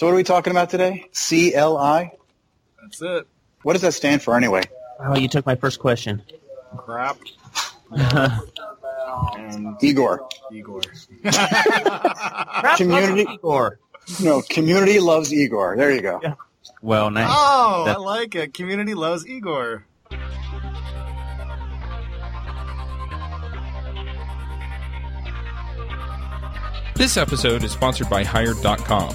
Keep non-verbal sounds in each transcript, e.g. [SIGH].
So what are we talking about today? CLI? That's it. What does that stand for anyway? Oh, you took my first question. Crap. [LAUGHS] and Igor. Igor. Community- Igor. No, community loves Igor. There you go. Yeah. Well, nice. Oh, That- I like it. Community loves Igor. This episode is sponsored by Hired.com.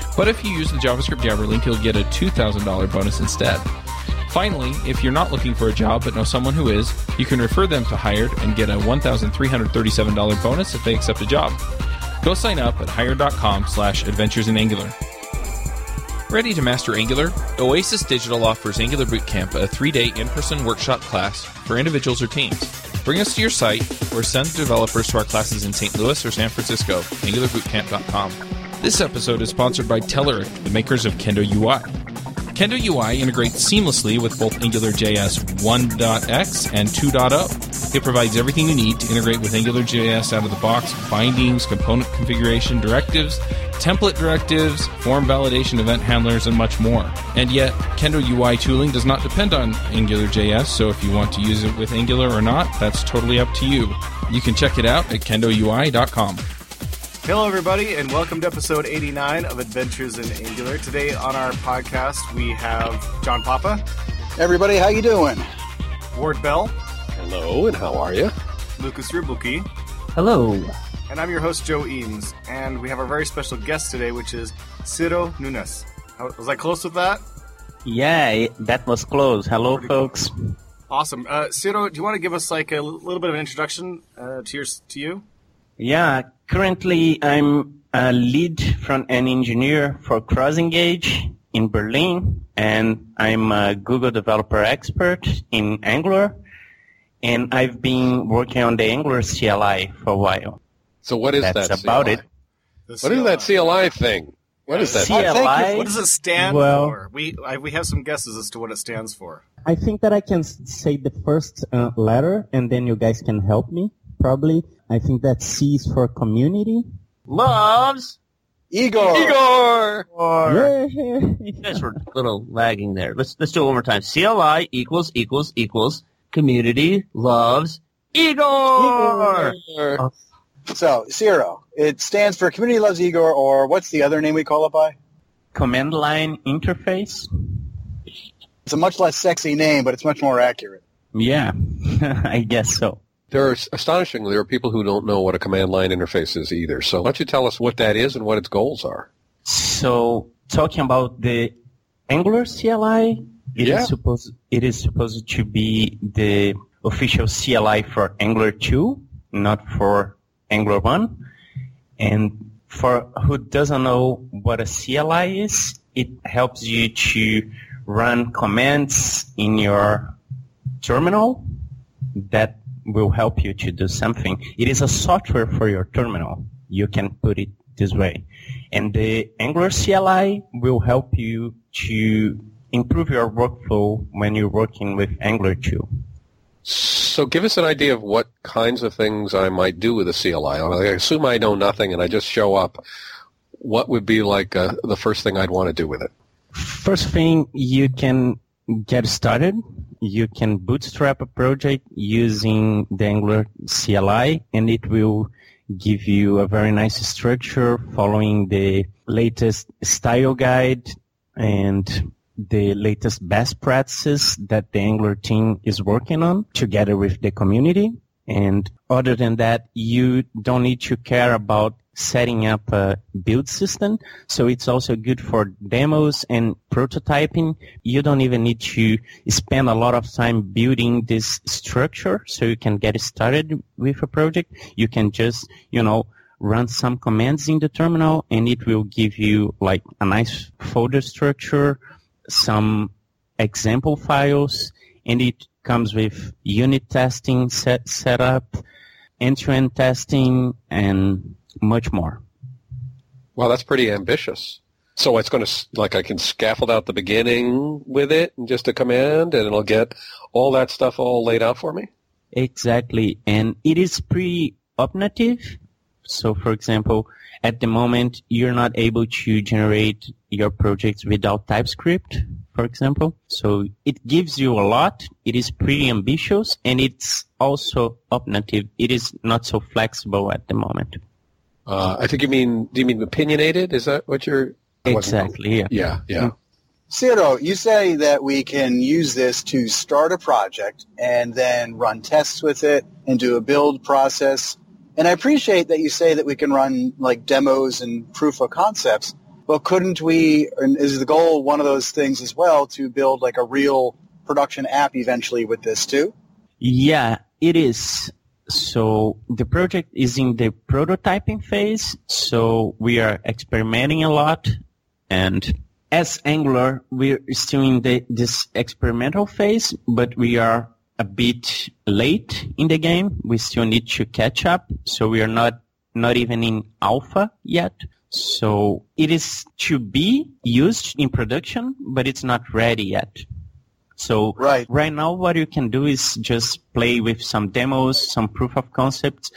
But if you use the JavaScript Jabber link, you'll get a $2,000 bonus instead. Finally, if you're not looking for a job but know someone who is, you can refer them to Hired and get a $1,337 bonus if they accept a job. Go sign up at hired.com slash adventures in Angular. Ready to master Angular? Oasis Digital offers Angular Bootcamp, a three-day in-person workshop class for individuals or teams. Bring us to your site or send developers to our classes in St. Louis or San Francisco. AngularBootcamp.com. This episode is sponsored by Telerik, the makers of Kendo UI. Kendo UI integrates seamlessly with both AngularJS 1.x and 2.0. It provides everything you need to integrate with AngularJS out of the box bindings, component configuration, directives, template directives, form validation, event handlers, and much more. And yet, Kendo UI tooling does not depend on AngularJS, so if you want to use it with Angular or not, that's totally up to you. You can check it out at kendoui.com. Hello, everybody, and welcome to episode 89 of Adventures in Angular. Today on our podcast, we have John Papa, Everybody, how you doing? Ward Bell, Hello, and how are you? Lucas Ruebbelke, Hello. and I'm your host, Joe Eames. And we have our very special guest today, which is Ciro Nunes. How- Was I close with that? Yeah, that was close. Hello, Pretty folks. Awesome. Uh, Ciro, do you want to give us like a little bit of an introduction uh, to your to you? Yeah, currently I'm a lead front-end engineer for CrossEngage in Berlin, and I'm a Google developer expert in Angular, and I've been working on the Angular CLI for a while. So what is That's that? about CLI? it. The What is that CLI thing? What is that? CLI. thank What does it stand Well- for? We I, we have some guesses as to what it stands for. I think that I can say the first uh, letter, and then you guys can help me. Probably, I think that C is for community. Loves Igor. Igor! or Yeah. you guys were a little lagging there. Let's let's do it one more time. CLI equals equals equals community loves Igor. Igor. So, Ciro. It stands for Community Loves Igor, or what's the other name we call it by? Command line interface. It's a much less sexy name, but it's much more accurate. Yeah, [LAUGHS] I guess so. There are astonishingly there are people who don't know what a command line interface is either. So why don't you tell us what that is and what its goals are? So talking about the Angular CLI, it is Yeah. supposed it is supposed to be the official CLI for Angular 2, not for Angular 1. And for who doesn't know what a CLI is, it helps you to run commands in your terminal that will help you to do something. It is a software for your terminal. You can put it this way. And the Angular CLI will help you to improve your workflow when you're working with Angular 2. So give us an idea of what kinds of things I might do with a CLI. I assume I know nothing and I just show up. What would be like uh, the first thing I'd want to do with it? First thing, you can get started. You can bootstrap a project using the Angular CLI and it will give you a very nice structure following the latest style guide and the latest best practices that the Angular team is working on together with the community. And other than that, you don't need to care about setting up a build system. So it's also good for demos and prototyping. You don't even need to spend a lot of time building this structure so you can get started with a project. You can just, you know, run some commands in the terminal and it will give you like a nice folder structure, some example files, and it comes with unit testing set up, end-to-end testing, and much more. Well, that's pretty ambitious. So it's going to, like, I can scaffold out the beginning with it and just a command, and it'll get all that stuff all laid out for me? Exactly. And it is pretty opnative. So, for example, at the moment, you're not able to generate your projects without TypeScript, for example. So it gives you a lot. It is pretty ambitious and it's also opnative. It is not so flexible at the moment. Uh, I think you mean, do you mean opinionated? Is that what you're? Exactly, yeah. Yeah, yeah. Ciro, you say that we can use this to start a project and then run tests with it and do a build process. And I appreciate that you say that we can run like demos and proof of concepts. But couldn't we, and is the goal one of those things as well to build like a real production app eventually with this too? Yeah, it is. So the project is in the prototyping phase. So we are experimenting a lot and as Angular, we're still in the, this experimental phase, but we are a bit late in the game. We still need to catch up, so we are not not even in alpha yet. So it is to be used in production, but it's not ready yet. So right. right now what you can do is just play with some demos, some proof of concepts,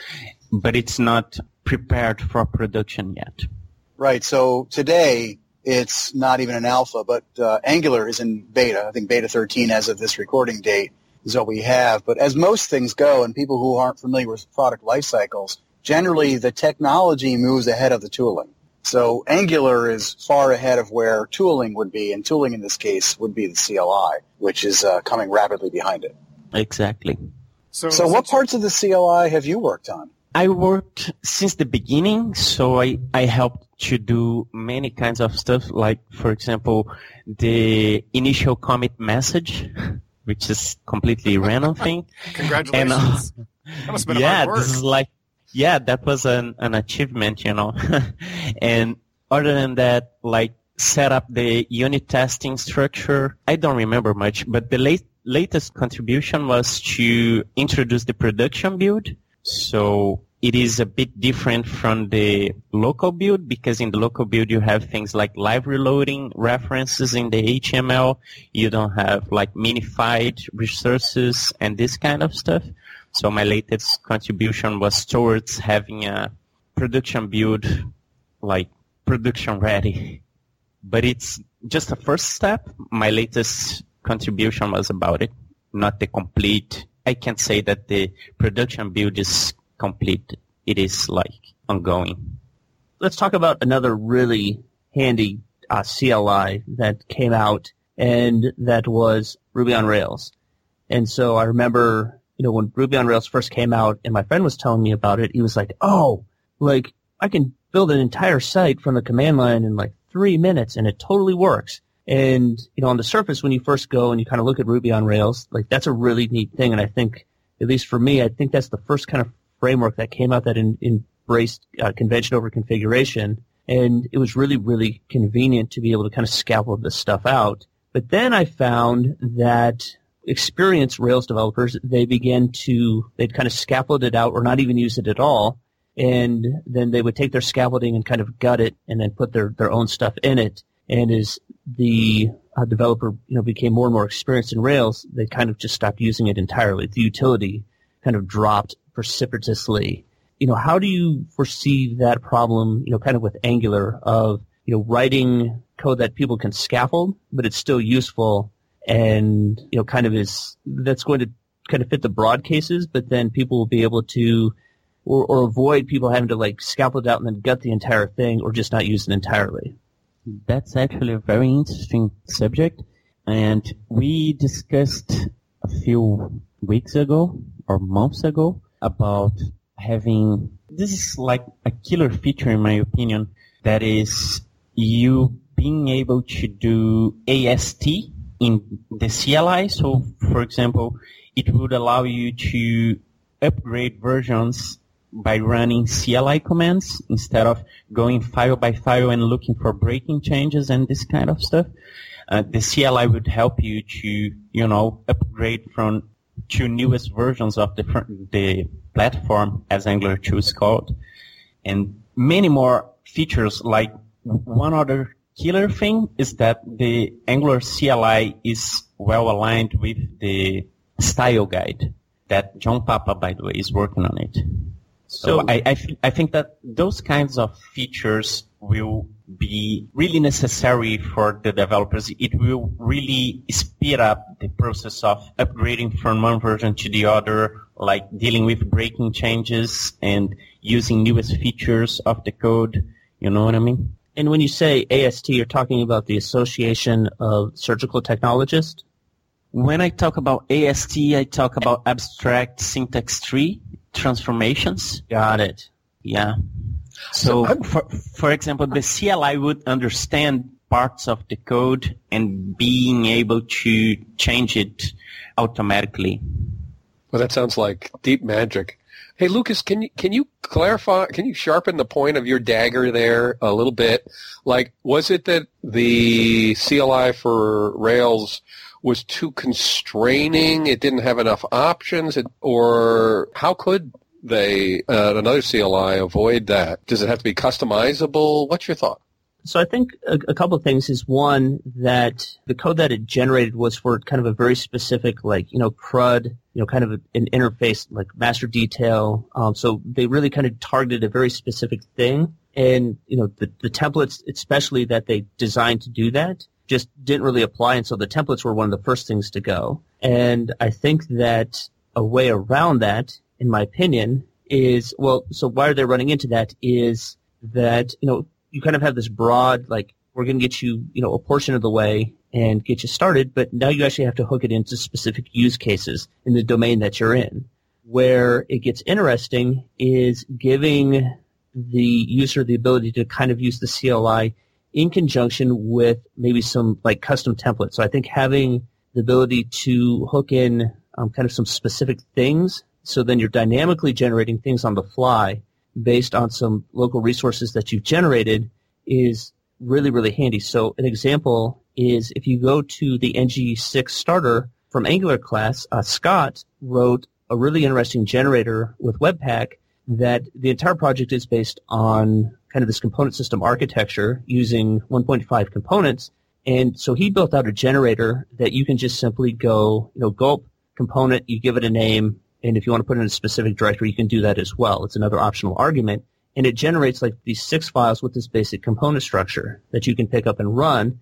but it's not prepared for production yet. Right. So today it's not even an alpha, but uh, Angular is in beta. I think beta 13 as of this recording date is what we have. But as most things go, and people who aren't familiar with product life cycles, generally the technology moves ahead of the tooling. So Angular is far ahead of where tooling would be, and tooling in this case would be the CLI, which is uh, coming rapidly behind it. Exactly. So, so what parts of the CLI have you worked on? I worked since the beginning, so I, I helped to do many kinds of stuff, like, for example, the initial commit message, [LAUGHS] which is completely random thing. [LAUGHS] Congratulations. And, uh, yeah, this is like, yeah, that was an, an achievement, you know. [LAUGHS] and other than that, like, set up the unit testing structure. I don't remember much, but the late, latest contribution was to introduce the production build. So it is a bit different from the local build because in the local build you have things like live reloading references in the HTML. You don't have like minified resources and this kind of stuff. So my latest contribution was towards having a production build like production ready. But it's just a first step. My latest contribution was about it, not the complete. I can't say that the production build is complete. It is like ongoing. Let's talk about another really handy uh, CLI that came out and that was Ruby on Rails. And so I remember, you know, when Ruby on Rails first came out and my friend was telling me about it, he was like, oh, like I can build an entire site from the command line in like three minutes and it totally works. And, you know, on the surface, when you first go and you kind of look at Ruby on Rails, like that's a really neat thing. And I think, at least for me, I think that's the first kind of framework that came out that in, embraced uh, convention over configuration. And it was really, really convenient to be able to kind of scaffold this stuff out. But then I found that experienced Rails developers, they began to, they'd kind of scaffold it out or not even use it at all. And then they would take their scaffolding and kind of gut it and then put their, their own stuff in it. And as the uh, developer, you know, became more and more experienced in Rails, they kind of just stopped using it entirely. The utility kind of dropped precipitously. You know, how do you foresee that problem, you know, kind of with Angular of, you know, writing code that people can scaffold, but it's still useful and, you know, kind of is, that's going to kind of fit the broad cases, but then people will be able to, or, or avoid people having to like scaffold out and then gut the entire thing or just not use it entirely. That's actually a very interesting subject. And we discussed a few weeks ago or months ago about having this is like a killer feature in my opinion that is you being able to do AST in the CLI. So for example, it would allow you to upgrade versions by running CLI commands instead of going file by file and looking for breaking changes and this kind of stuff. uh, the CLI would help you to, you know, upgrade from to newest versions of the the platform, as Angular 2 is called, and many more features. Like one other killer thing is that the Angular CLI is well aligned with the style guide that John Papa, by the way, is working on it. So I, I, th- I think that those kinds of features will be really necessary for the developers. It will really speed up the process of upgrading from one version to the other, like dealing with breaking changes and using newest features of the code. You know what I mean? And when you say AST, you're talking about the Association of Surgical Technologists? When I talk about AST, I talk about abstract syntax tree transformations. Got it. Yeah. So, for, for example, the CLI would understand parts of the code and being able to change it automatically. Well, that sounds like deep magic. Hey, Lucas, can you can you clarify? Can you sharpen the point of your dagger there a little bit? Like, was it that the CLI for Rails was too constraining? It didn't have enough options, it, or how could they uh, another CLI avoid that? Does it have to be customizable? What's your thought? So I think a, a, couple of things is one that the code that it generated was for kind of a very specific, like you know, CRUD, you know, kind of an interface like master detail. Um, so they really kind of targeted a very specific thing, and you know, the, the templates, especially that they designed to do that, just didn't really apply, and so the templates were one of the first things to go. And I think that a way around that, in my opinion, is well. So why are they running into that? Is that you know you kind of have this broad, like, we're going to get you, you know, a portion of the way and get you started, but now you actually have to hook it into specific use cases in the domain that you're in. Where it gets interesting is giving the user the ability to kind of use the CLI in conjunction with maybe some like custom templates. So I think having the ability to hook in um, kind of some specific things, so then you're dynamically generating things on the fly based on some local resources that you've generated is really, really handy. So an example is if you go to the NG6 starter from Angular class, uh, Scott wrote a really interesting generator with Webpack that the entire project is based on kind of this component system architecture using 1.5 components. And so he built out a generator that you can just simply go, you know, gulp component, you give it a name, and if you want to put it in a specific directory, you can do that as well. It's another optional argument. And it generates like these six files with this basic component structure that you can pick up and run.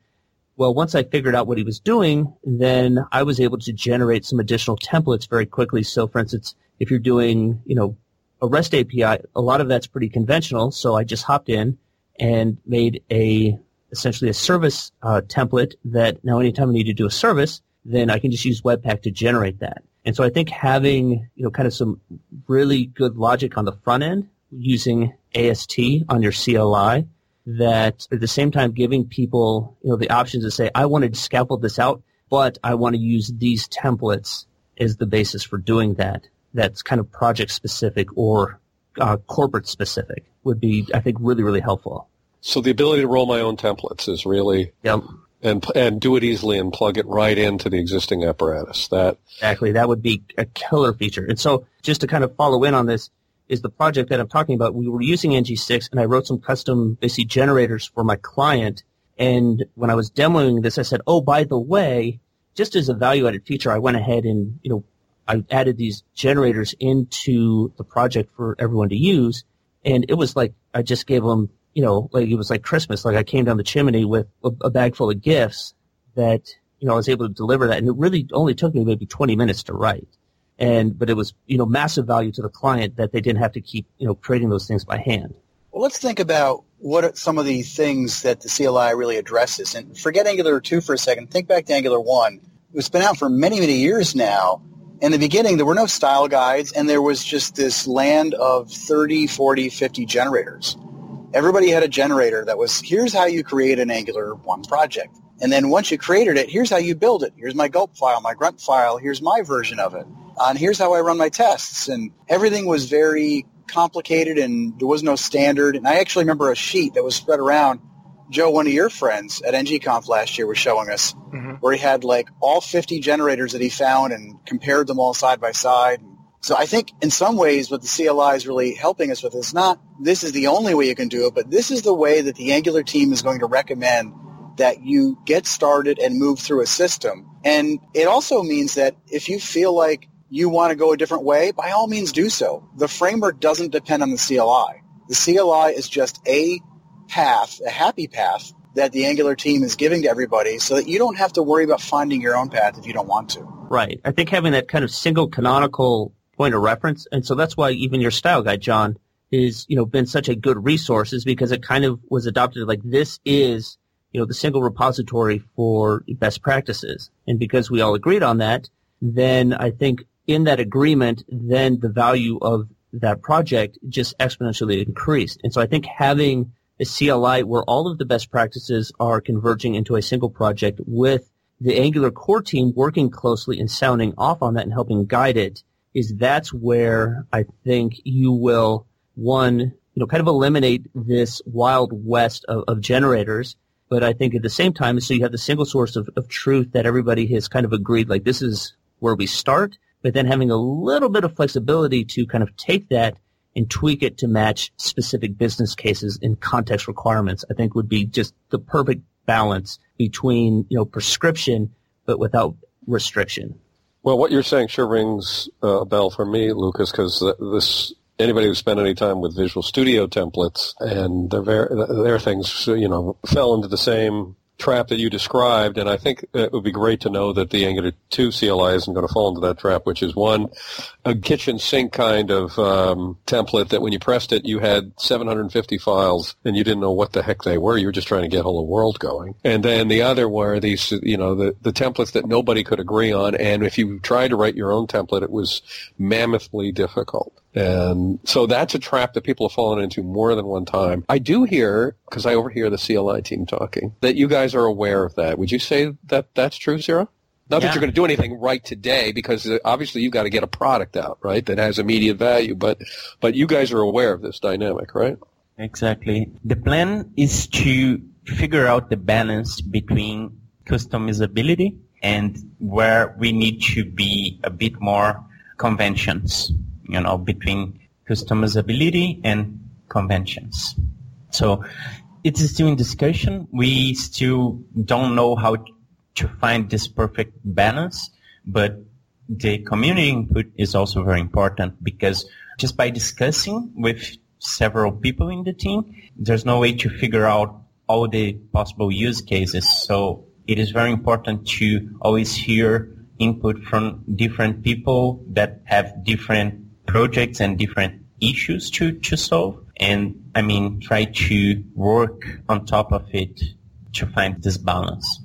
Well, once I figured out what he was doing, then I was able to generate some additional templates very quickly. So for instance, if you're doing, you know, a REST API, a lot of that's pretty conventional. So I just hopped in and made a essentially a service uh, template that now anytime I need to do a service, then I can just use Webpack to generate that. And so I think having, you know, kind of some really good logic on the front end using AST on your CLI that at the same time giving people, you know, the options to say, I want to scaffold this out, but I want to use these templates as the basis for doing that. That's kind of project specific or uh, corporate specific would be, I think, really, really helpful. So the ability to roll my own templates is really yep and and do it easily and plug it right into the existing apparatus. That exactly that would be a killer feature. And so, just to kind of follow in on this, is the project that I'm talking about. We were using NG6, and I wrote some custom basically generators for my client. And when I was demoing this, I said, "Oh, by the way, just as a value-added feature, I went ahead and you know I added these generators into the project for everyone to use." And it was like I just gave them you know, like it was like Christmas. Like I came down the chimney with a, bag full of gifts that, you know, I was able to deliver that. And it really only took me maybe 20 minutes to write. And, but it was, you know, massive value to the client that they didn't have to keep, you know, creating those things by hand. Well, let's think about what are some of the things that the CLI really addresses. And forget Angular 2 for a second. Think back to Angular 1. It's been out for many, many years now. In the beginning, there were no style guides, and there was just this land of 30, 40, 50 generators everybody had a generator that was, here's how you create an Angular 1 project. And then once you created it, here's how you build it. Here's my gulp file, my grunt file. Here's my version of it. Uh, and here's how I run my tests. And everything was very complicated and there was no standard. And I actually remember a sheet that was spread around Joe, one of your friends at NGConf last year was showing us, where he had like all 50 generators that he found and compared them all side by side. So I think in some ways what the CLI is really helping us with is not this is the only way you can do it, but this is the way that the Angular team is going to recommend that you get started and move through a system. And it also means that if you feel like you want to go a different way, by all means do so. The framework doesn't depend on the CLI. The CLI is just a path, a happy path that the Angular team is giving to everybody so that you don't have to worry about finding your own path if you don't want to. Right. I think having that kind of single canonical point of reference, and so that's why even your style guide, John, is, you know, been such a good resource is because it kind of was adopted like this is, you know, the single repository for best practices. And because we all agreed on that, then I think in that agreement, then the value of that project just exponentially increased. And so I think having a CLI where all of the best practices are converging into a single project with the Angular core team working closely and sounding off on that and helping guide it is that's where I think you will one, you know, kind of eliminate this wild west of, of generators. But I think at the same time, so you have the single source of, of truth that everybody has kind of agreed, like this is where we start, but then having a little bit of flexibility to kind of take that and tweak it to match specific business cases and context requirements, I think would be just the perfect balance between, you know, prescription, but without restriction. Well, what you're saying sure rings uh, a bell for me, Lucas, because this anybody who spent any time with Visual Studio templates and their their things, you know, fell into the same trap that you described, and I think it would be great to know that the Angular 2 CLI isn't going to fall into that trap, which is one, a kitchen sink kind of um, template that when you pressed it, you had 750 files and you didn't know what the heck they were. You were just trying to get Hello World going. And then the other were these, you know, the, the templates that nobody could agree on, and if you tried to write your own template, it was mammothly difficult. And so that's a trap that people have fallen into more than one time. I do hear, because I overhear the CLI team talking, that you guys are aware of that. Would you say that that's true, Ciro? Not Yeah. that you're going to do anything right today, because uh, obviously you've got to get a product out, right, that has immediate value. But but you guys are aware of this dynamic, right? Exactly. The plan is to figure out the balance between customizability and where we need to be a bit more conventions, you know, between customizability and conventions. So it's still in discussion. We still don't know how to find this perfect balance, but the community input is also very important because just by discussing with several people in the team, there's no way to figure out all the possible use cases. So it is very important to always hear input from different people that have different projects and different issues to, to solve. And I mean, try to work on top of it to find this balance.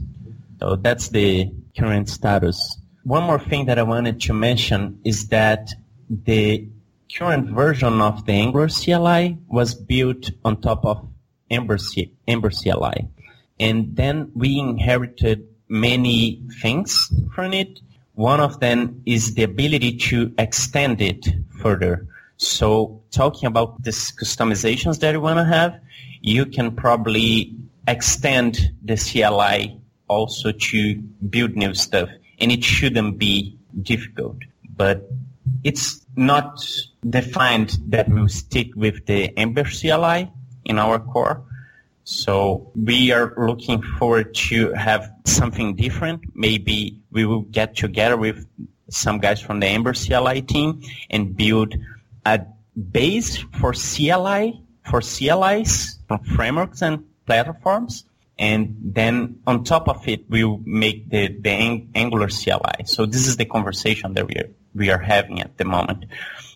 So that's the current status. One more thing that I wanted to mention is that the current version of the Angular CLI was built on top of Ember, C- Ember CLI. And then we inherited many things from it. One of them is the ability to extend it further. So talking about these customizations that you want to have, you can probably extend the CLI also to build new stuff. And it shouldn't be difficult. But it's not defined that we'll stick with the Ember CLI in our core. So we are looking forward to have something different. Maybe we will get together with some guys from the Ember CLI team and build a base for CLI, for CLIs, for frameworks and platforms. And then on top of it, we'll make the, the Ang- Angular CLI. So this is the conversation that we are, we are having at the moment.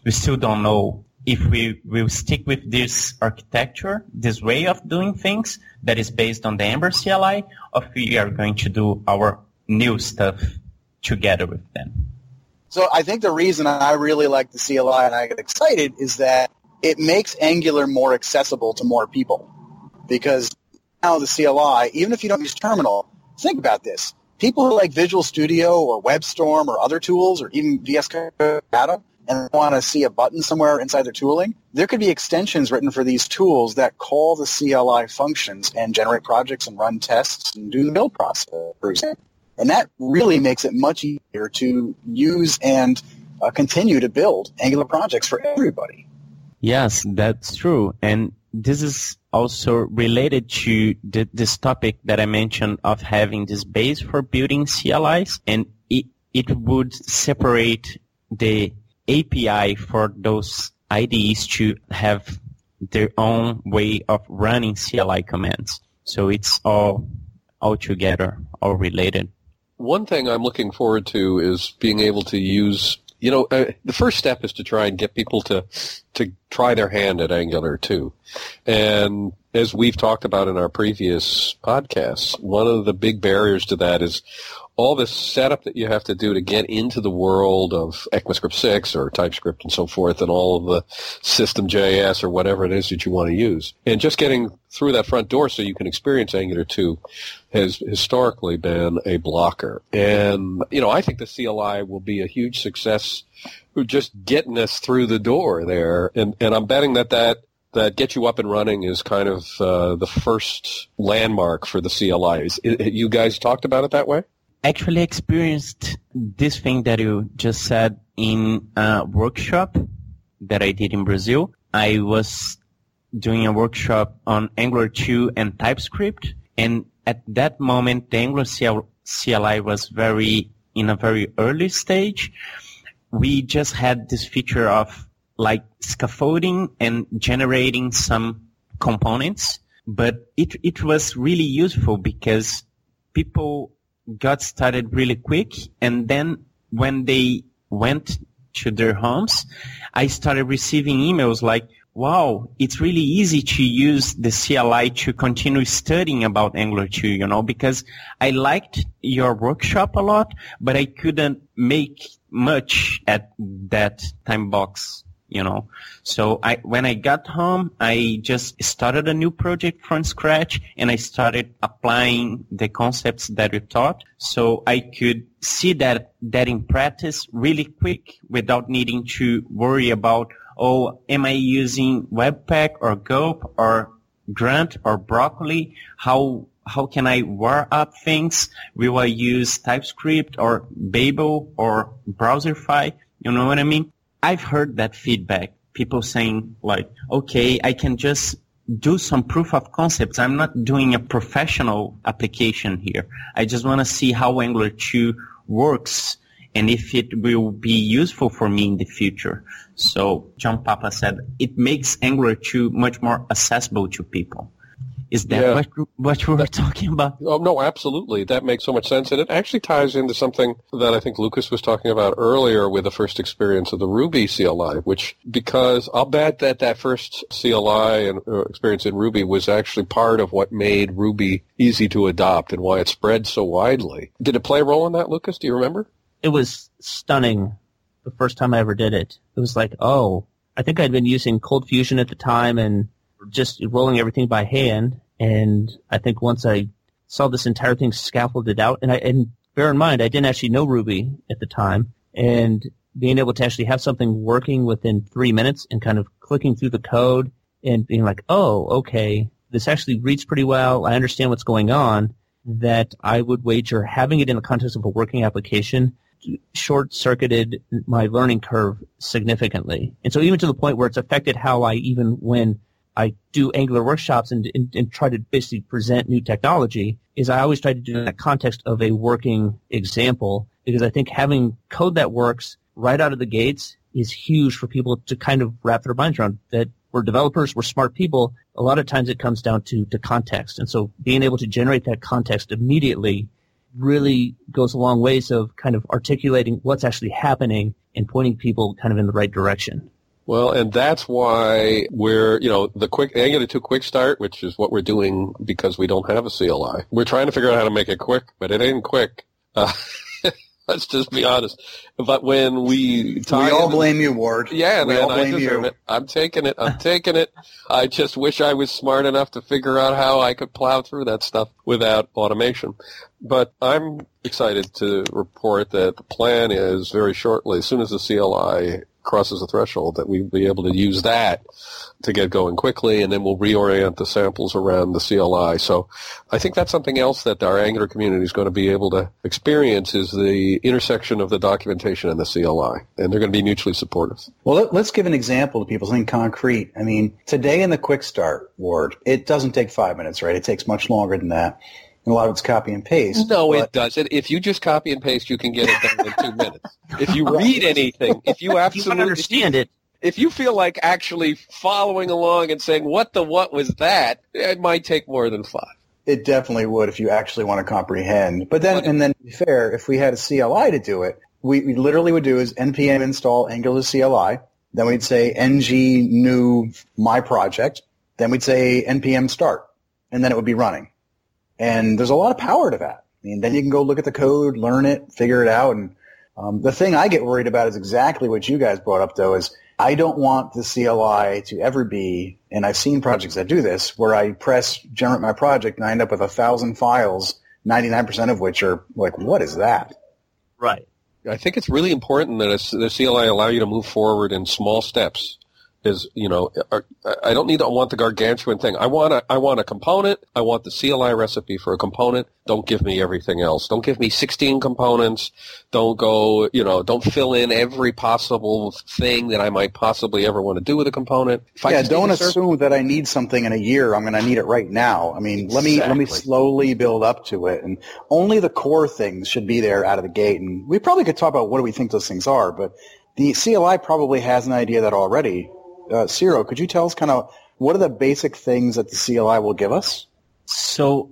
We still don't know if we will stick with this architecture, this way of doing things that is based on the Ember CLI, or if we are going to do our new stuff together with them. So I think the reason I really like the CLI and I get excited is that it makes Angular more accessible to more people. Because now the CLI, even if you don't use Terminal, think about this. People who like Visual Studio or WebStorm or other tools or even VS Code Data, and want to see a button somewhere inside their tooling, there could be extensions written for these tools that call the CLI functions and generate projects and run tests and do the build process, for example. And that really makes it much easier to use and uh, continue to build Angular projects for everybody. Yes, that's true. And this is also related to this topic that I mentioned of having this base for building CLIs and it, it would separate the API for those IDEs to have their own way of running CLI commands. So it's all all together, all related. One thing I'm looking forward to is being able to use you know, uh, the first step is to try and get people to to try their hand at Angular 2. And as we've talked about in our previous podcasts, one of the big barriers to that is all this setup that you have to do to get into the world of ECMAScript 6 or TypeScript and so forth and all of the System.js or whatever it is that you want to use. And just getting through that front door so you can experience Angular 2 has historically been a blocker. And, you know, I think the CLI will be a huge success just getting us through the door there. And, and I'm betting that that that get you up and running is kind of uh, the first landmark for the CLIs. You guys talked about it that way? Actually experienced this thing that you just said in a workshop that I did in Brazil. I was doing a workshop on Angular 2 and TypeScript, and at that moment, the Angular CLI was very in a very early stage. We just had this feature of like scaffolding and generating some components, but it it was really useful because people got started really quick, and then when they went to their homes, I started receiving emails like, wow, it's really easy to use the CLI to continue studying about Angular 2, you know, because I liked your workshop a lot, but I couldn't make much at that time box, you know. So I, when I got home, I just started a new project from scratch and I started applying the concepts that we taught so I could see that, that in practice really quick without needing to worry about oh, am I using Webpack or Gulp or Grunt or Broccoli? How how can I war up things? Will I use TypeScript or Babel or Browserify? You know what I mean? I've heard that feedback. People saying like, okay, I can just do some proof of concepts. I'm not doing a professional application here. I just want to see how Angular 2 works and if it will be useful for me in the future. So John Papa said it makes Angular 2 much more accessible to people. Is that yeah. what, what we were talking about? Oh, no, absolutely. That makes so much sense. And it actually ties into something that I think Lucas was talking about earlier with the first experience of the Ruby CLI, which because I'll bet that that first CLI and uh, experience in Ruby was actually part of what made Ruby easy to adopt and why it spread so widely. Did it play a role in that, Lucas? Do you remember? it was stunning the first time I ever did it. It was like, oh, I think I'd been using Cold Fusion at the time and just rolling everything by hand. And I think once I saw this entire thing scaffolded out, and I and bear in mind I didn't actually know Ruby at the time, and being able to actually have something working within three minutes and kind of clicking through the code and being like, oh, okay, this actually reads pretty well. I understand what's going on. That I would wager having it in the context of a working application short circuited my learning curve significantly. And so even to the point where it's affected how I even when I do Angular workshops and, and, and, try to basically present new technology is I always try to do in that context of a working example because I think having code that works right out of the gates is huge for people to kind of wrap their minds around that we're developers, we're smart people. A lot of times it comes down to, to context. And so being able to generate that context immediately really goes a long ways of kind of articulating what's actually happening and pointing people kind of in the right direction. Well, and that's why we're, you know, the quick, Angular 2 quick start, which is what we're doing because we don't have a CLI. We're trying to figure out how to make it quick, but it ain't quick. Uh, [LAUGHS] let's just be honest. But when we we all blame you, Ward. Yeah, we man, all blame I deserve you. it. I'm taking it. I'm [LAUGHS] taking it. I just wish I was smart enough to figure out how I could plow through that stuff without automation. But I'm excited to report that the plan is very shortly, as soon as the CLI crosses the threshold, that we'd be able to use that to get going quickly, and then we'll reorient the samples around the CLI. So I think that's something else that our Angular community is going to be able to experience is the intersection of the documentation and the CLI, and they're going to be mutually supportive. Well, let, us give an example to people, something concrete. I mean, today in the quick start Ward, it doesn't take five minutes, right? It takes much longer than that. And a lot of it's copy and paste. No, but- it doesn't. If you just copy and paste, you can get it done in two minutes. If you read anything, if you If [LAUGHS] you want absolutely understand it, if you feel like actually following along and saying, what the what was that, it might take more than five. It definitely would if you actually want to comprehend. But then, and then to be fair, if we had a CLI to do it, we, we literally would do is npm install Angular CLI. Then we'd say ng new my project. Then we'd say npm start, and then it would be running. And there's a lot of power to that. I mean, then you can go look at the code, learn it, figure it out. And um, the thing I get worried about is exactly what you guys brought up, though, is I don't want the CLI to ever be, and I've seen projects that do this, where I press generate my project and I end up with a thousand files, 99% of which are like, what is that? right? I think it's really important that a, the CLI allow you to move forward in small steps. Is you know, uh, are- I don't need to want the gargantuan thing. I want a, I want a component. I want the CLI recipe for a component. Don't give me everything else. Don't give me 16 components. Don't go, you know, don't fill in every possible thing that I might possibly ever want to do with a component. If yeah, don't assume that I need something in a year. I'm going to need it right now. I mean, let me let me slowly build up to it, and only the core things should be there out of the gate. And we probably could talk about what do we think those things are, but the CLI probably has an idea that already. Uh, Ciro, could you tell us kind of what are the basic things that the CLI will give us? So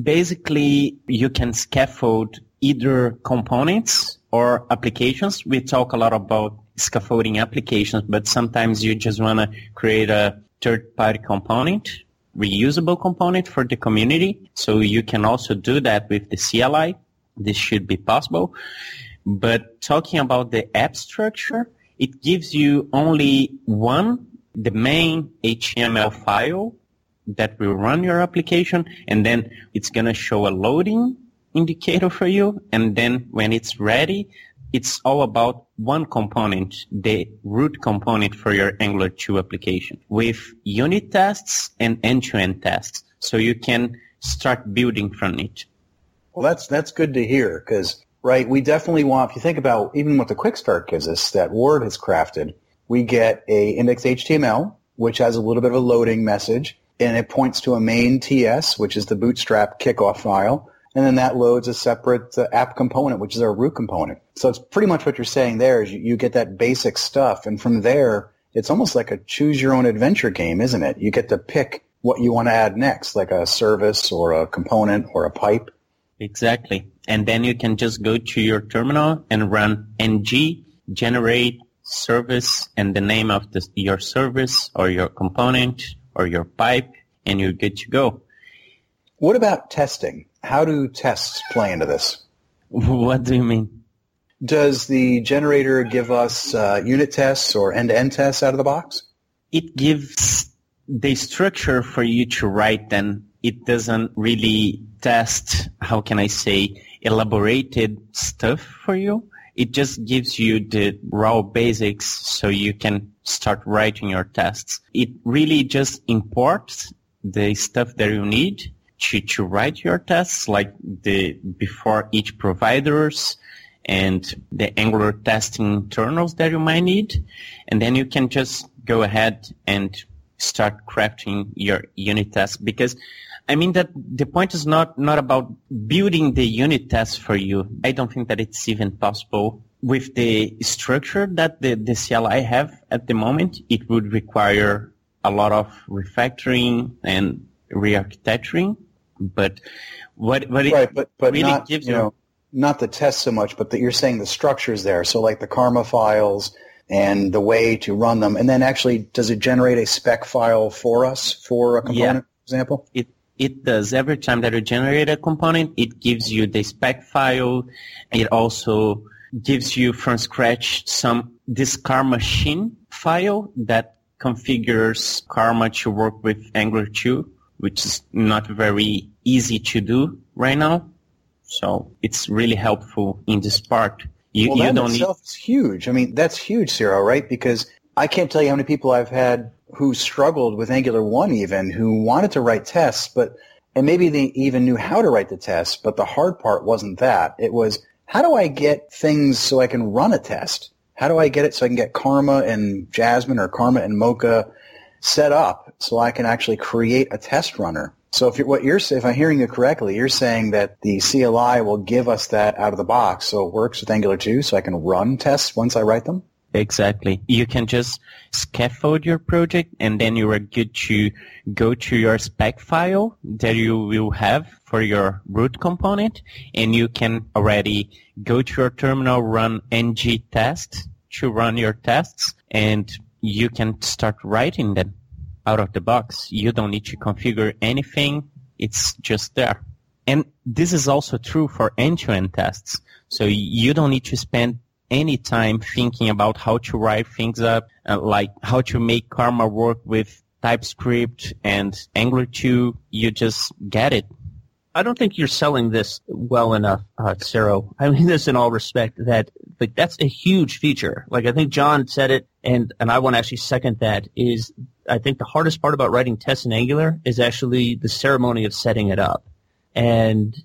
basically, you can scaffold either components or applications. We talk a lot about scaffolding applications, but sometimes you just want to create a third-party component, reusable component for the community. So you can also do that with the CLI. This should be possible. But talking about the app structure, it gives you only one, the main HTML file that will run your application, and then it's going to show a loading indicator for you. And then when it's ready, it's all about one component, the root component for your Angular 2 application with unit tests and end-to-end tests. So you can start building from it. Well, that's that's good to hear because right, we definitely want. If you think about even what the Quick Start gives us, that Ward has crafted, we get a index HTML which has a little bit of a loading message, and it points to a main TS, which is the Bootstrap kickoff file, and then that loads a separate uh, app component, which is our root component. So it's pretty much what you're saying there is you, you get that basic stuff, and from there, it's almost like a choose your own adventure game, isn't it? You get to pick what you want to add next, like a service or a component or a pipe. Exactly. And then you can just go to your terminal and run ng generate service and the name of the, your service or your component or your pipe and you're good to go. What about testing? How do tests play into this? [LAUGHS] What do you mean? Does the generator give us uh, unit tests or end-to-end tests out of the box? It gives the structure for you to write then it doesn't really test, how can I say, elaborated stuff for you. It just gives you the raw basics so you can start writing your tests. It really just imports the stuff that you need to, to write your tests, like the before each providers and the Angular testing internals that you might need. And then you can just go ahead and start crafting your unit tests because I mean that the point is not, not about building the unit tests for you. I don't think that it's even possible with the structure that the, the CLI have at the moment. It would require a lot of refactoring and re-architecturing. But what, what it Right, but but really not gives you know not the test so much, but that you're saying the structures there. So like the karma files and the way to run them, and then actually does it generate a spec file for us for a component, for example? It it does. Every time that you generate a component, it gives you the spec file. It also gives you from scratch some this Karma shim file that configures Karma to work with Angular 2, which is not very easy to do right now. So it's really helpful in this part. You, well, you that don't in need. itself is huge. I mean, that's huge, Ciro, right? Because I can't tell you how many people I've had who struggled with Angular 1 even, who wanted to write tests, but, and maybe they even knew how to write the tests, but the hard part wasn't that. It was, how do I get things so I can run a test? How do I get it so I can get Karma and Jasmine or Karma and Mocha set up so I can actually create a test runner? So if you're, what you're if I'm hearing you correctly, you're saying that the CLI will give us that out of the box, so it works with Angular 2, so I can run tests once I write them. Exactly. You can just scaffold your project and then you are good to go to your spec file that you will have for your root component and you can already go to your terminal, run ng test to run your tests and you can start writing them out of the box. You don't need to configure anything. It's just there. And this is also true for end-to-end tests. So you don't need to spend any time thinking about how to write things up, uh, like how to make Karma work with TypeScript and Angular 2. You just get it. I don't think you're selling this well enough, uh, Ciro. I mean [LAUGHS] this in all respect that like that's a huge feature. Like I think John said it, and and I want to actually second that. Is I think the hardest part about writing tests in Angular is actually the ceremony of setting it up, and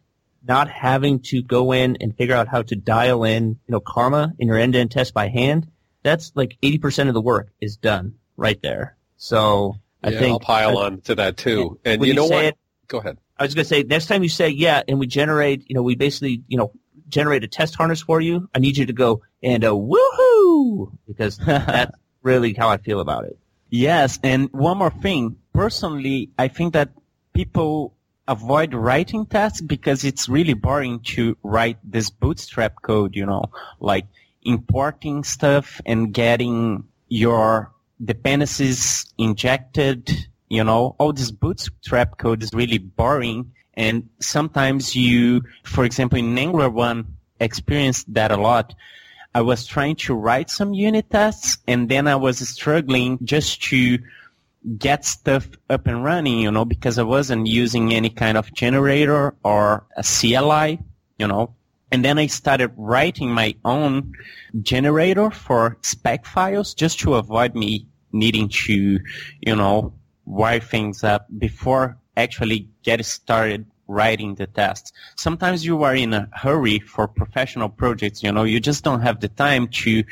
not having to go in and figure out how to dial in, you know, karma in your end-to-end test by hand. That's like 80% of the work is done right there. So I yeah, think I'll pile I- on to that too. And when you know what? it, Go ahead. I was going to say, next time you say yeah, and we generate, you know, we basically, you know, generate a test harness for you, I need you to go and a woohoo! Because [LAUGHS] that's really how I feel about it. Yes, and one more thing. Personally, I think that people avoid writing tests because it's really boring to write this bootstrap code, you know, like importing stuff and getting your dependencies injected, you know, all this bootstrap code is really boring. And sometimes you, for example, in Angular 1, experienced that a lot. I was trying to write some unit tests and then I was struggling just to get stuff up and running, you know, because I wasn't using any kind of generator or a CLI, you know. And then I started writing my own generator for spec files just to avoid me needing to, you know, wire things up before actually get started writing the tests. Sometimes you are in a hurry for professional projects, you know, you just don't have the time to,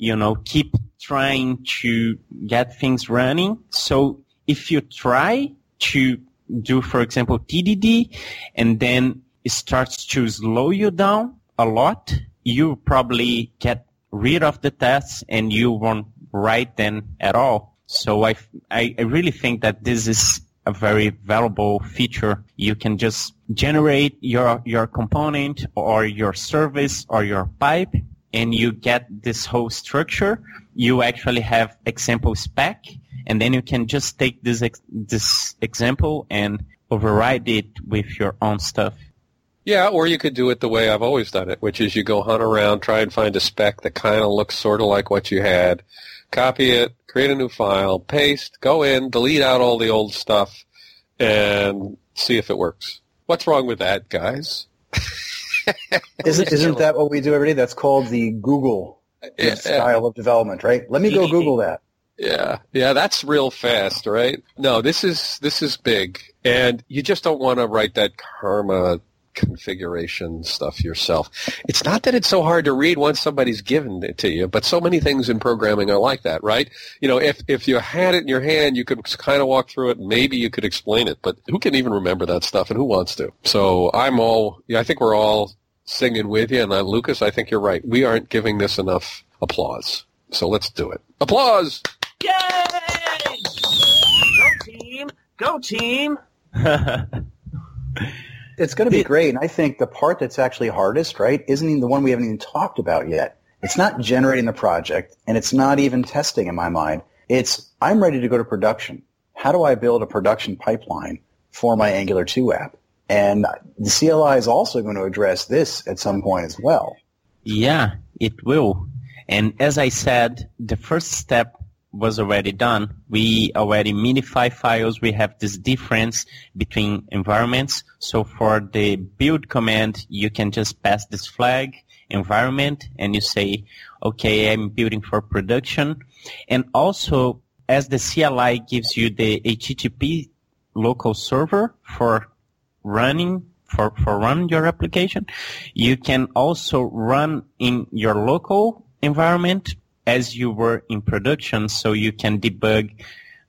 you know, keep trying to get things running. So if you try to do, for example, TDD and then it starts to slow you down a lot, you probably get rid of the tests and you won't write them at all. So I, I, I really think that this is a very valuable feature. You can just generate your, your component or your service or your pipe and you get this whole structure. You actually have example spec and then you can just take this, ex- this example and override it with your own stuff. Yeah, or you could do it the way I've always done it, which is you go hunt around, try and find a spec that kind of looks sort of like what you had, copy it, create a new file, paste, go in, delete out all the old stuff, and see if it works. What's wrong with that, guys? [LAUGHS] [LAUGHS] Isn't, isn't that what we do every day? That's called the Google Yeah, style of development, right? Let me go [LAUGHS] Google that. Yeah, yeah, that's real fast, right? No, this is this is big, and you just don't want to write that karma configuration stuff yourself. It's not that it's so hard to read once somebody's given it to you, but so many things in programming are like that, right? You know, if if you had it in your hand, you could kind of walk through it. Maybe you could explain it, but who can even remember that stuff, and who wants to? So I'm all, yeah, I think we're all singing with you, and uh, Lucas, I think you're right. We aren't giving this enough applause, so let's do it. Applause. Yay! Go team! Go team! [LAUGHS] It's going to be great. And I think the part that's actually hardest, right, isn't even the one we haven't even talked about yet. It's not generating the project, and it's not even testing in my mind. It's I'm ready to go to production. How do I build a production pipeline for my Angular 2 app? And the CLI is also going to address this at some point as well. Yeah, it will. And as I said, the first step was already done. We already minify files. We have this difference between environments. So for the build command, you can just pass this flag environment and you say, okay, I'm building for production. And also, as the CLI gives you the HTTP local server for running for, for run your application, you can also run in your local environment as you were in production so you can debug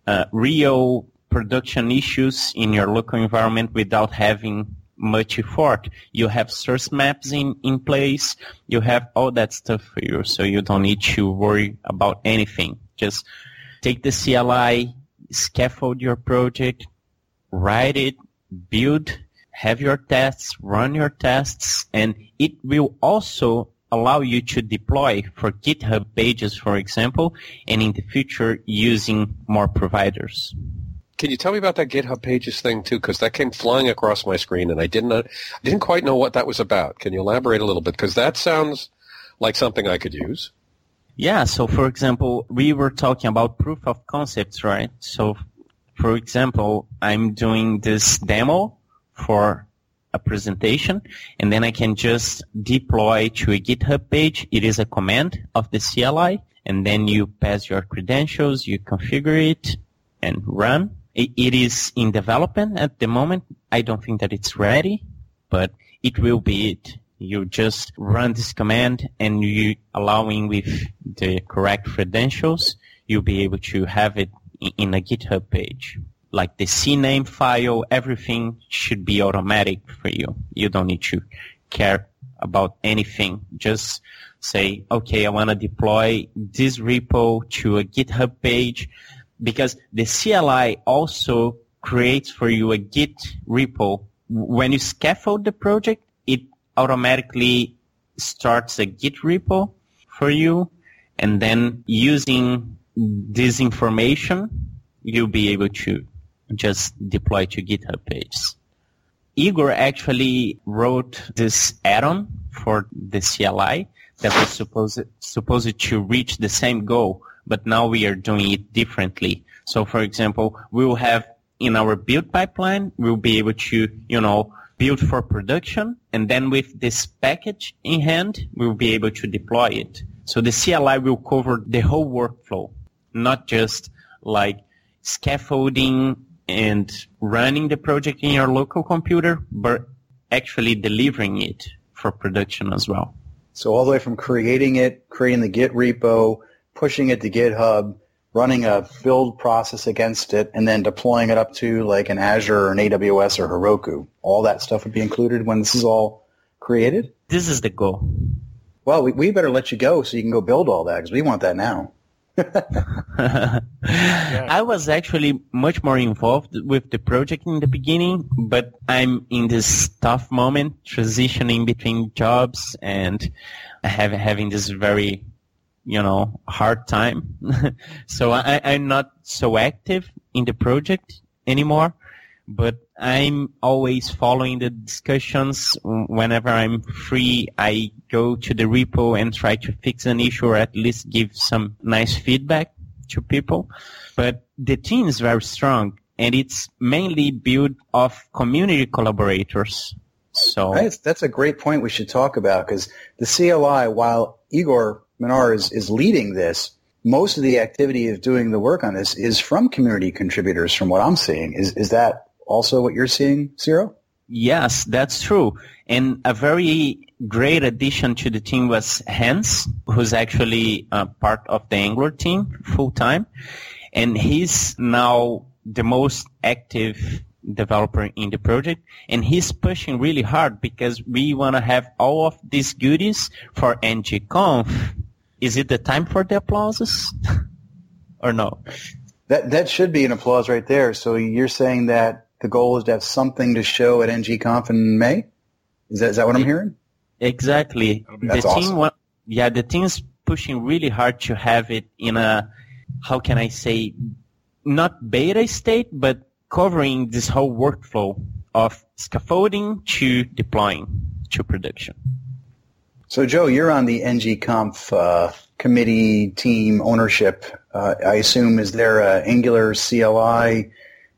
uh, real production issues in your local environment without having much effort. You have source maps in, in place. You have all that stuff for you, so you don't need to worry about anything. Just take the CLI, scaffold your project, write it, build, have your tests, run your tests, and it will also allow you to deploy for GitHub pages, for example, and in the future using more providers. Can you tell me about that GitHub Pages thing too? Because that came flying across my screen, and I didn't, I didn't quite know what that was about. Can you elaborate a little bit? Because that sounds like something I could use. Yeah. So, for example, we were talking about proof of concepts, right? So, for example, I'm doing this demo for a presentation, and then I can just deploy to a GitHub page. It is a command of the CLI, and then you pass your credentials, you configure it, and run it is in development at the moment. I don't think that it's ready, but it will be it. You just run this command and you allowing with the correct credentials, you'll be able to have it in a GitHub page. Like the CNAME file, everything should be automatic for you. You don't need to care about anything. Just say, okay, I want to deploy this repo to a GitHub page because the CLI also creates for you a Git repo. When you scaffold the project, it automatically starts a Git repo for you, and then using this information, you'll be able to just deploy to GitHub pages. Igor actually wrote this add-on for the CLI that was supposed supposed to reach the same goal but now we are doing it differently. So for example, we will have in our build pipeline, we'll be able to, you know, build for production and then with this package in hand, we'll be able to deploy it. So the CLI will cover the whole workflow, not just like scaffolding and running the project in your local computer, but actually delivering it for production as well. So all the way from creating it, creating the Git repo, pushing it to GitHub, running a build process against it, and then deploying it up to like an Azure or an AWS or Heroku. All that stuff would be included when this is all created? This is the goal. Well, we, we better let you go so you can go build all that because we want that now. [LAUGHS] I was actually much more involved with the project in the beginning, but I'm in this tough moment transitioning between jobs and have, having this very you know, hard time. [LAUGHS] so I, I'm not so active in the project anymore, but I'm always following the discussions. Whenever I'm free, I go to the repo and try to fix an issue or at least give some nice feedback to people. But the team is very strong and it's mainly built of community collaborators. So that's, that's a great point we should talk about because the CLI, while Igor Minar is, is leading this, most of the activity of doing the work on this is from community contributors from what I'm seeing. Is, is that also what you're seeing, Ciro? Yes, that's true. And a very great addition to the team was Hans, who's actually part of the Angular team full time. And he's now the most active developer in the project and he's pushing really hard because we want to have all of these goodies for ngconf is it the time for the applauses [LAUGHS] or no? That that should be an applause right there. So you're saying that the goal is to have something to show at ngconf in May? Is that is that what I'm hearing? Exactly. That's the awesome. team yeah, the team's pushing really hard to have it in a how can I say not beta state but covering this whole workflow of scaffolding to deploying to production. So, Joe, you're on the ngconf uh, committee, team, ownership, uh, I assume is there a Angular CLI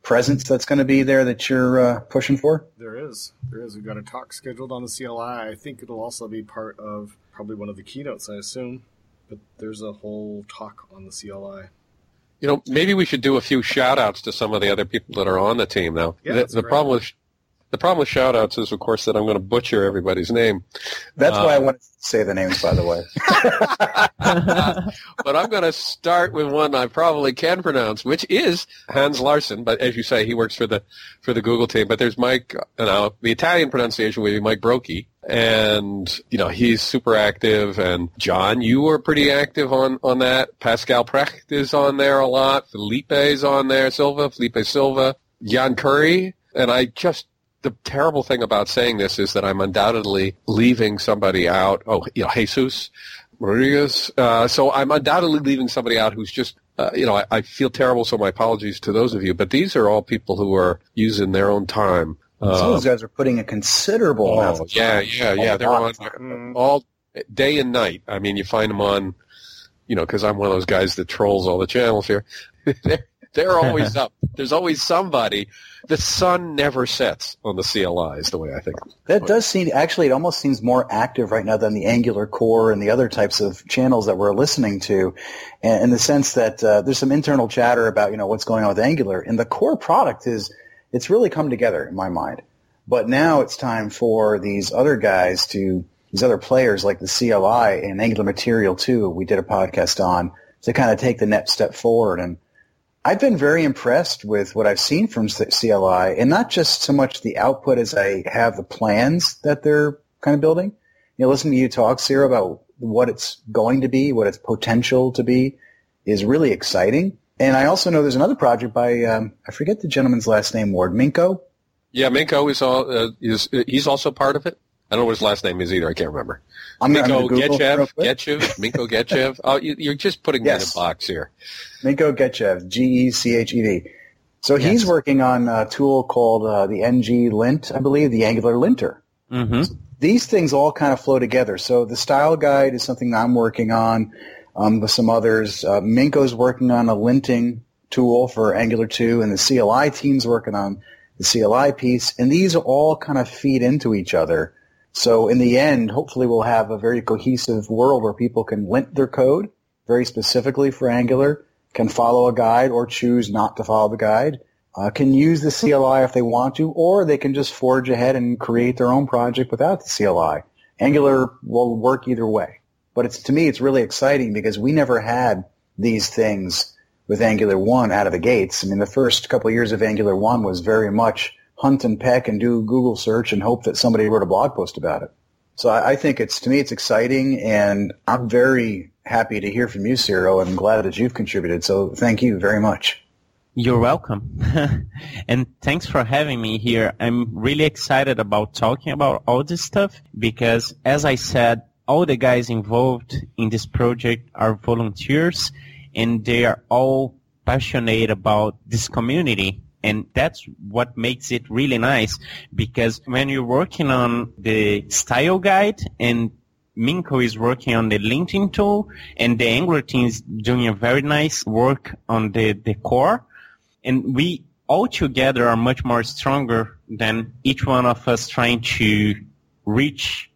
presence that's going to be there that you're uh, pushing for? There is. There is. We've got a talk scheduled on the CLI. I think it'll also be part of probably one of the keynotes, I assume. But there's a whole talk on the CLI. You know, maybe we should do a few shout outs to some of the other people that are on the team though. Yeah, the that's the problem with the problem with shout outs is of course that I'm going to butcher everybody's name. That's why I uh. want to say the names, by the way. [LAUGHS] but I'm going to start with one I probably can pronounce, which is Hans Larsen. But as you say, he works for the for the Google team. But there's Mike. You know, the Italian pronunciation would be Mike Brocchi, and you know he's super active. And John, you were pretty active on on that. Pascal Precht is on there a lot. Filipe's on there. Silva, Felipe Silva, Jan Kuri, and I just the terrible thing about saying this is that I'm undoubtedly leaving somebody out. Oh, you know, Jesus Rodriguez. Uh, so I'm undoubtedly leaving somebody out who's just, uh, you know, I, I feel terrible. So my apologies to those of you. But these are all people who are using their own time. Some of those guys are putting a considerable amount oh, of yeah, time. yeah, yeah. A They're on time. Mm. all day and night. I mean, you find them on, you know, because I'm one of those guys that trolls all the channels here. [LAUGHS] they're, they're always [LAUGHS] up. There's always somebody. The sun never sets on the CLI is the way I think. That does seem, actually, it almost seems more active right now than the Angular core and the other types of channels that we're listening to, in in the sense that uh, there's some internal chatter about, you know, what's going on with Angular. And the core product is, it's really come together in my mind. But now it's time for these other guys to, these other players like the CLI and Angular Material 2, we did a podcast on, to kind of take the next step forward. And I've been very impressed with what I've seen from CLI, and not just so much the output as I have the plans that they're kind of building. You know, listening to you talk, Ciro, about what it's going to be, what its potential to be, is really exciting. And I also know there's another project by um, I forget the gentleman's last name, Ward Minko. Yeah, Minko is all uh, is he's also part of it. I don't know what his last name is either. I can't remember. I'm gonna- I'm Minko gonna Google real Gechev, quick. Gechev, Minko Gechev. Oh, you, you're just putting me in a box here. Minko Gechev, G-E-C-H-E-V. So he's Yes. working on a tool called uh, the NG Lint, I believe, the Angular Linter. hmm these things all kind of flow together. So the style guide is something that I'm working on um, with some others. Uh, Minko's working on a linting tool for Angular 2, and the CLI team's working on the CLI piece. And these all kind of feed into each other. So in the end, hopefully we'll have a very cohesive world where people can lint their code very specifically for Angular, can follow a guide or choose not to follow the guide uh, can use the CLI if they want to, or they can just forge ahead and create their own project without the CLI. Angular will work either way. But it's, to me, it's really exciting because we never had these things with Angular 1 out of the gates. I mean, the first couple of years of Angular 1 was very much hunt and peck and do Google search and hope that somebody wrote a blog post about it. So I, think it's, to me, it's exciting and I'm very happy to hear from you, Ciro, and glad that you've contributed. So thank you very much. You're welcome. [LAUGHS] and thanks for having me here. I'm really excited about talking about all this stuff because as I said, all the guys involved in this project are volunteers and they are all passionate about this community. And that's what makes it really nice because when you're working on the style guide and Minko is working on the linting tool and the Angular team is doing a very nice work on the, the core and we all together are much more stronger than each one of us trying to reach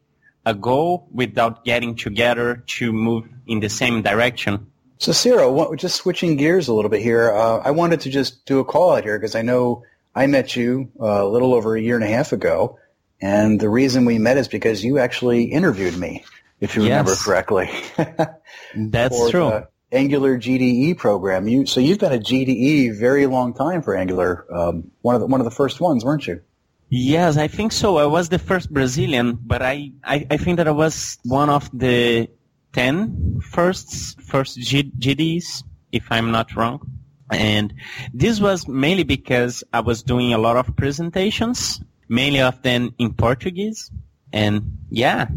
a goal without getting together to move in the same direction. So, Ciro, what, just switching gears a little bit here, uh, I wanted to just do a call out here because I know I met you uh, a little over a year and a half ago, and the reason we met is because you actually interviewed me, if you remember correctly. [LAUGHS] That's for true. the Angular GDE program. You so you've been a GDE very long time for Angular. Um, one of the one of the first ones, weren't you? Yes, I think so. I was the first Brazilian, but I, I, I think that I was one of the 10 first, first GDs, if I'm not wrong. And this was mainly because I was doing a lot of presentations, mainly of them in Portuguese. And yeah,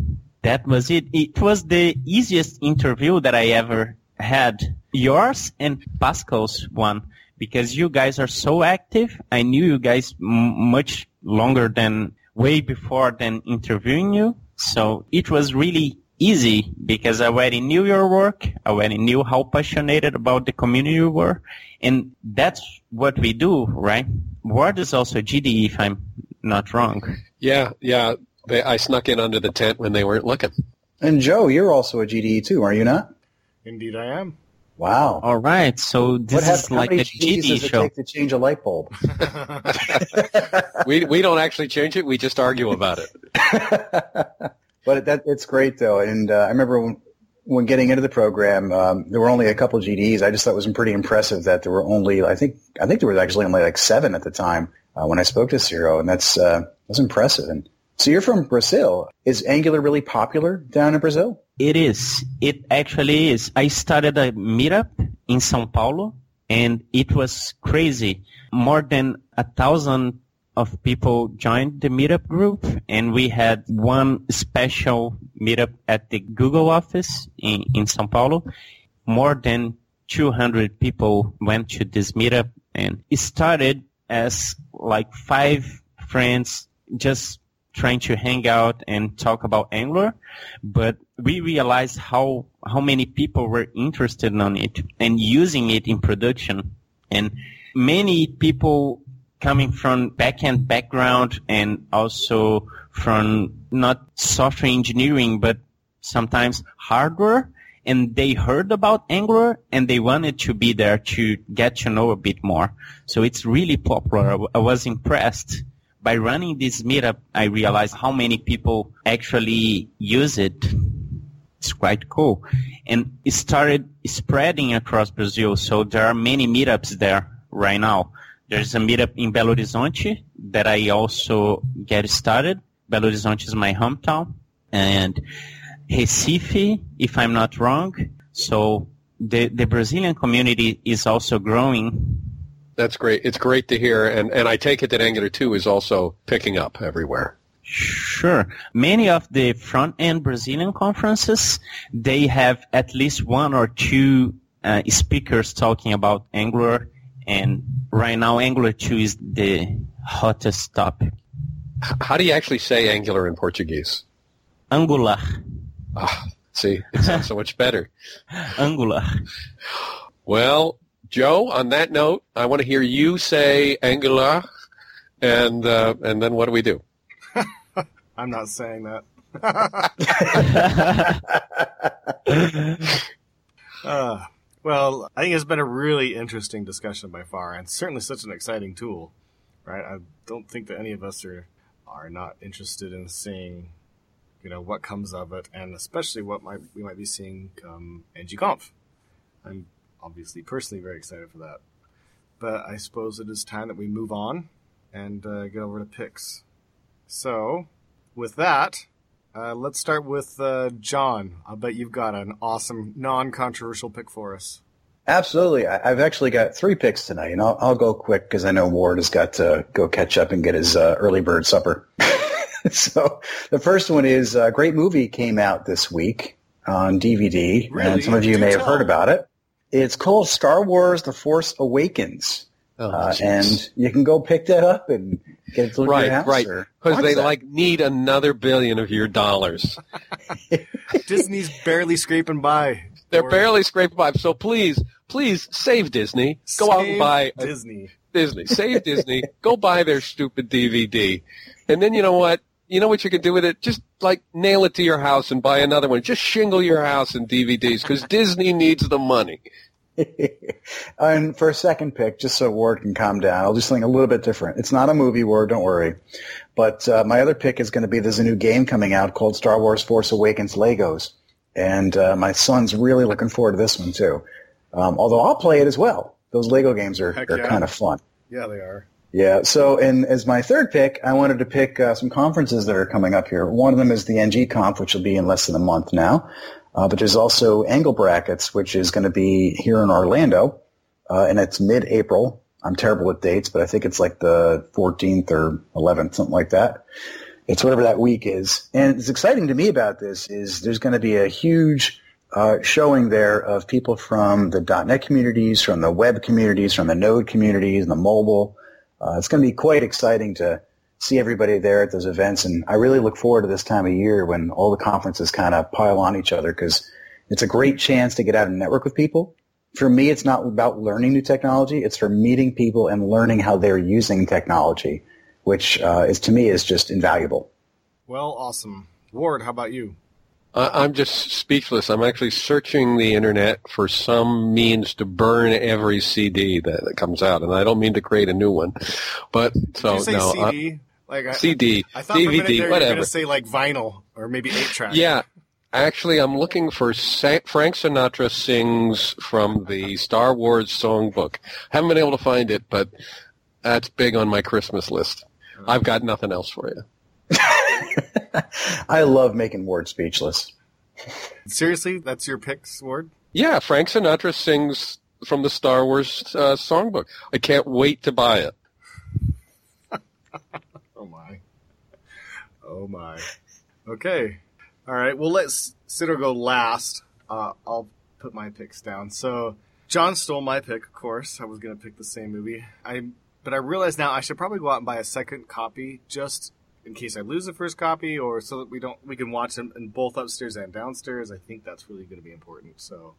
that was it. It was the easiest interview that I ever had. Yours and Pascal's one because you guys are so active. I knew you guys m- much longer than way before than interviewing you. So it was really easy because I already knew your work. I already knew how passionate about the community you were. And that's what we do, right? Ward is also GDE if I'm not wrong. Yeah, yeah. They, I snuck in under the tent when they weren't looking. And Joe, you're also a GDE too, are you not? Indeed, I am. Wow. All right. So what this hap- is how like many a GDEs GDE does it show. take to change a light bulb? [LAUGHS] We we don't actually change it. We just argue about it. [LAUGHS] but that it's great though, and uh, I remember when, when getting into the program, um, there were only a couple GDEs. I just thought it was pretty impressive that there were only, I think, I think there was actually only like seven at the time uh, when I spoke to Ciro, and that's uh, that's impressive. And so you're from Brazil. Is Angular really popular down in Brazil? It is. It actually is. I started a meetup in São Paulo and it was crazy. More than a thousand of people joined the meetup group and we had one special meetup at the Google office in, in São Paulo. More than 200 people went to this meetup and it started as like five friends just trying to hang out and talk about Angular, but we realized how how many people were interested on it and using it in production, and many people coming from backend background and also from not software engineering but sometimes hardware and they heard about Angular and they wanted to be there to get to know a bit more. So it's really popular. I was impressed by running this meetup, I realized how many people actually use it. It's quite cool. And it started spreading across Brazil. So there are many meetups there right now. There's a meetup in Belo Horizonte that I also get started. Belo Horizonte is my hometown. And Recife, if I'm not wrong. So the, the Brazilian community is also growing That's great. It's great to hear, and and I take it that Angular 2 is also picking up everywhere. Sure. Many of the front-end Brazilian conferences, they have at least one or two uh, speakers talking about Angular, and right now Angular 2 is the hottest topic. How do you actually say Angular in Portuguese? Angular. Ah, see, it sounds so much better. [LAUGHS] Angular. Well, Joe, on that note, I want to hear you say Angular, and uh, and then what do we do? [LAUGHS] I'm not saying that. Uh, [LAUGHS] well, I think it's been a really interesting discussion by far, and certainly such an exciting tool, right? I don't think that any of us are are not interested in seeing, you know, what comes of it, and especially what might we might be seeing come NGConf. I'm obviously personally very excited for that, but I suppose it is time that we move on and uh, get over to picks. So, with that, uh, let's start with uh, John. I bet you've got an awesome, non-controversial pick for us. Absolutely. I, I've actually got three picks tonight, and I'll, I'll go quick because I know Ward has got to go catch up and get his uh, early bird supper. [LAUGHS] so the first one is a great movie came out this week on DVD, Really? and some of you Do may have heard about it. It's called Star Wars: The Force Awakens, Oh, uh, and you can go pick that up and get it delivered to your right, house. right, or because they that. like need another billion of your dollars. [LAUGHS] Disney's barely scraping by. They're Or barely scraping by. So please, please save Disney. Go out and save buy a Disney. Disney. Save [LAUGHS] Disney. Go buy their stupid DVD. And then you know what? You know what you can do with it? Just like nail it to your house and buy another one. Just shingle your house in DVDs because Disney needs the money. [LAUGHS] and for a second pick, just so Ward can calm down, I'll do something a little bit different. It's not a movie, Ward, don't worry. But uh, my other pick is going to be there's a new game coming out called Star Wars Force Awakens Legos. And uh, my son's really looking forward to this one, too. Um, although I'll play it as well. Those Lego games are, Heck are yeah. kind of fun. Yeah, they are. Yeah. So, and as my third pick, I wanted to pick uh, some conferences that are coming up here. One of them is the NG Conf, which will be in less than a month now. Uh, but there's also AngleBrackets, which is going to be here in Orlando, uh, and it's mid-April. I'm terrible with dates, but I think it's like the 14th or 11th, something like that. It's whatever that week is. And it's exciting to me about this is there's going to be a huge uh, showing there of people from the .NET communities, from the web communities, from the Node communities, and the mobile. Uh, it's going to be quite exciting to see everybody there at those events. And I really look forward to this time of year when all the conferences kind of pile on each other because it's a great chance to get out and network with people. For me, it's not about learning new technology. It's for meeting people and learning how they're using technology, which uh, is to me is just invaluable. Well, awesome. Ward, how about you? I- I'm just speechless. I'm actually searching the internet for some means to burn every CD that, that comes out, and I don't mean to create a new one, but so Did you say no I- CD? Like I, CD, I thought a minute DVD, there you were whatever. going to say like vinyl or maybe eight track. Yeah, actually, I'm looking for Sa- Frank Sinatra sings from the Star Wars songbook. Haven't been able to find it, but that's big on my Christmas list. I've got nothing else for you. [LAUGHS] I love making Ward speechless. Seriously, that's your picks, Ward? Yeah, Frank Sinatra sings from the Star Wars uh, songbook. I can't wait to buy it. Oh my. Oh my. Okay. All right. Well, let's Sitter go last. Uh, I'll put my picks down. So John stole my pick, of course. I was going to pick the same movie. I but I realize now I should probably go out and buy a second copy just in case I lose the first copy, or so that we don't we can watch them in both upstairs and downstairs. I think that's really going to be important. So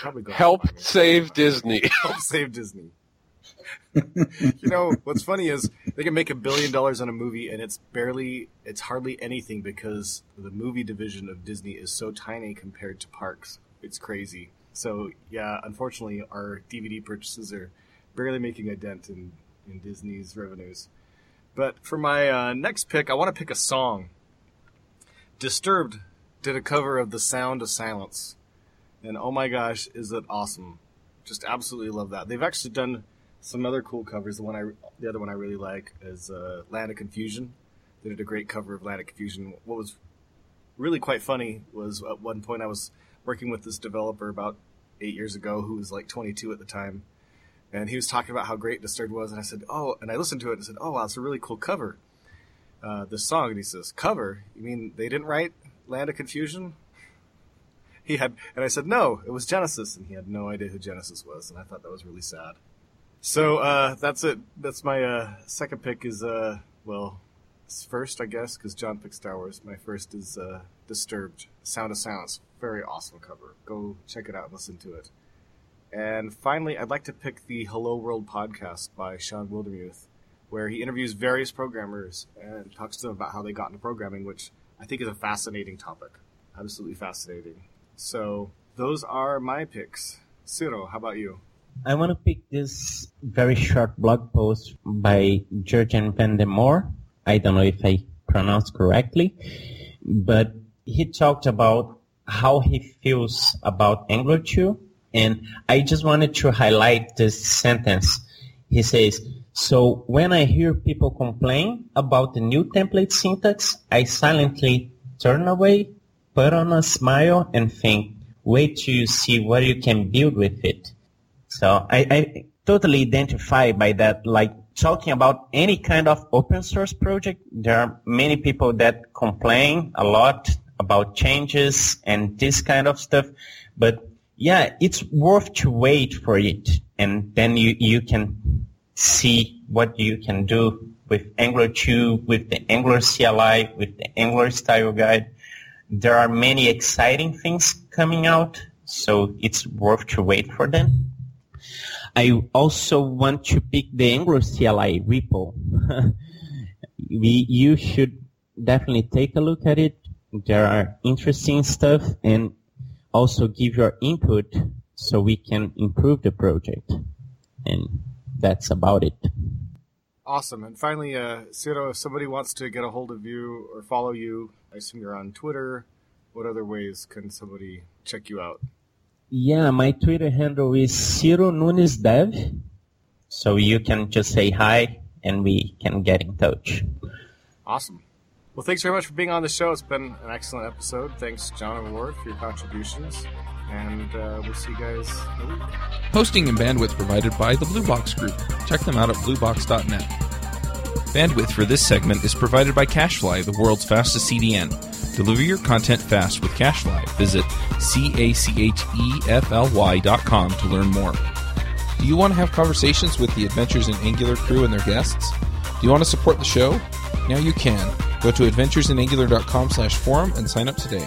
probably go Help buy me a save Disney. [LAUGHS] help save Disney. You know what's funny is they can make a billion dollars on a movie and it's barely it's hardly anything because the movie division of Disney is so tiny compared to parks. It's crazy. So yeah, unfortunately our DVD purchases are barely making a dent in, in Disney's revenues. But for my uh, next pick, I want to pick a song. Disturbed did a cover of The Sound of Silence. And oh my gosh, is it awesome just absolutely love that. They've actually done some other cool covers. The one I, the other one I really like is uh, Land of Confusion. They did a great cover of Land of Confusion. What was really quite funny was at one point I was working with this developer about eight years ago who was like 22 at the time, and he was talking about how great Disturbed was, and I said, "Oh," and I listened to it and said, "Oh wow, it's a really cool cover." Uh, song, and he says, "Cover? You mean they didn't write Land of Confusion?" [LAUGHS] he had and i said no it was genesis and he had no idea who genesis was and i thought that was really sad so uh, that's it. That's my uh, second pick is uh, well first i guess because john picked star wars. My first is uh, disturbed sound of silence. Very awesome cover. Go check it out and listen to it. And finally i'd like to pick the hello world podcast by Shawn Wildermuth where he interviews various programmers and talks to them about how they got into programming which i think is a fascinating topic. Absolutely fascinating. So those are my picks. Ciro, how about you? I want to pick this very short blog post by Jurgen Van de Moere. I don't know if I pronounced correctly, but he talked about how he feels about Angular 2. And I just wanted to highlight this sentence. He says, so when I hear people complain about the new template syntax, I silently turn away put on a smile and think, wait till you see what you can build with it. So I, I totally identify by that, like talking about any kind of open source project, there are many people that complain a lot about changes and this kind of stuff. But yeah, it's worth to wait for it. And then you, you can see what you can do with Angular 2, with the Angular CLI, with the Angular style guide there are many exciting things coming out, so it's worth to wait for them. I also want to pick the Angular CLI repo. we, you should definitely take a look at it. There are interesting stuff and also give your input so we can improve the project. And that's about it. Awesome. And finally, uh, Ciro, if somebody wants to get a hold of you or follow you, I assume you're on Twitter. What other ways can somebody check you out? Yeah, my Twitter handle is Ciro Nunes Dev. So you can just say hi and we can get in touch. Awesome. Well, thanks very much for being on the show. It's been an excellent episode. Thanks, John and Ward, for your contributions. And uh, we'll see you guys in a week. Hosting and bandwidth provided by the Blue Box Group. Check them out at bluebox.net. Bandwidth for this segment is provided by CacheFly, the world's fastest CDN. Deliver your content fast with CacheFly. Visit C-A-C-H-E-F-L-Y dot com to learn more. Do you want to have conversations with the Adventures in Angular crew and their guests? Do you want to support the show? Now you can. Go to adventuresinangular.com slash forum and sign up today.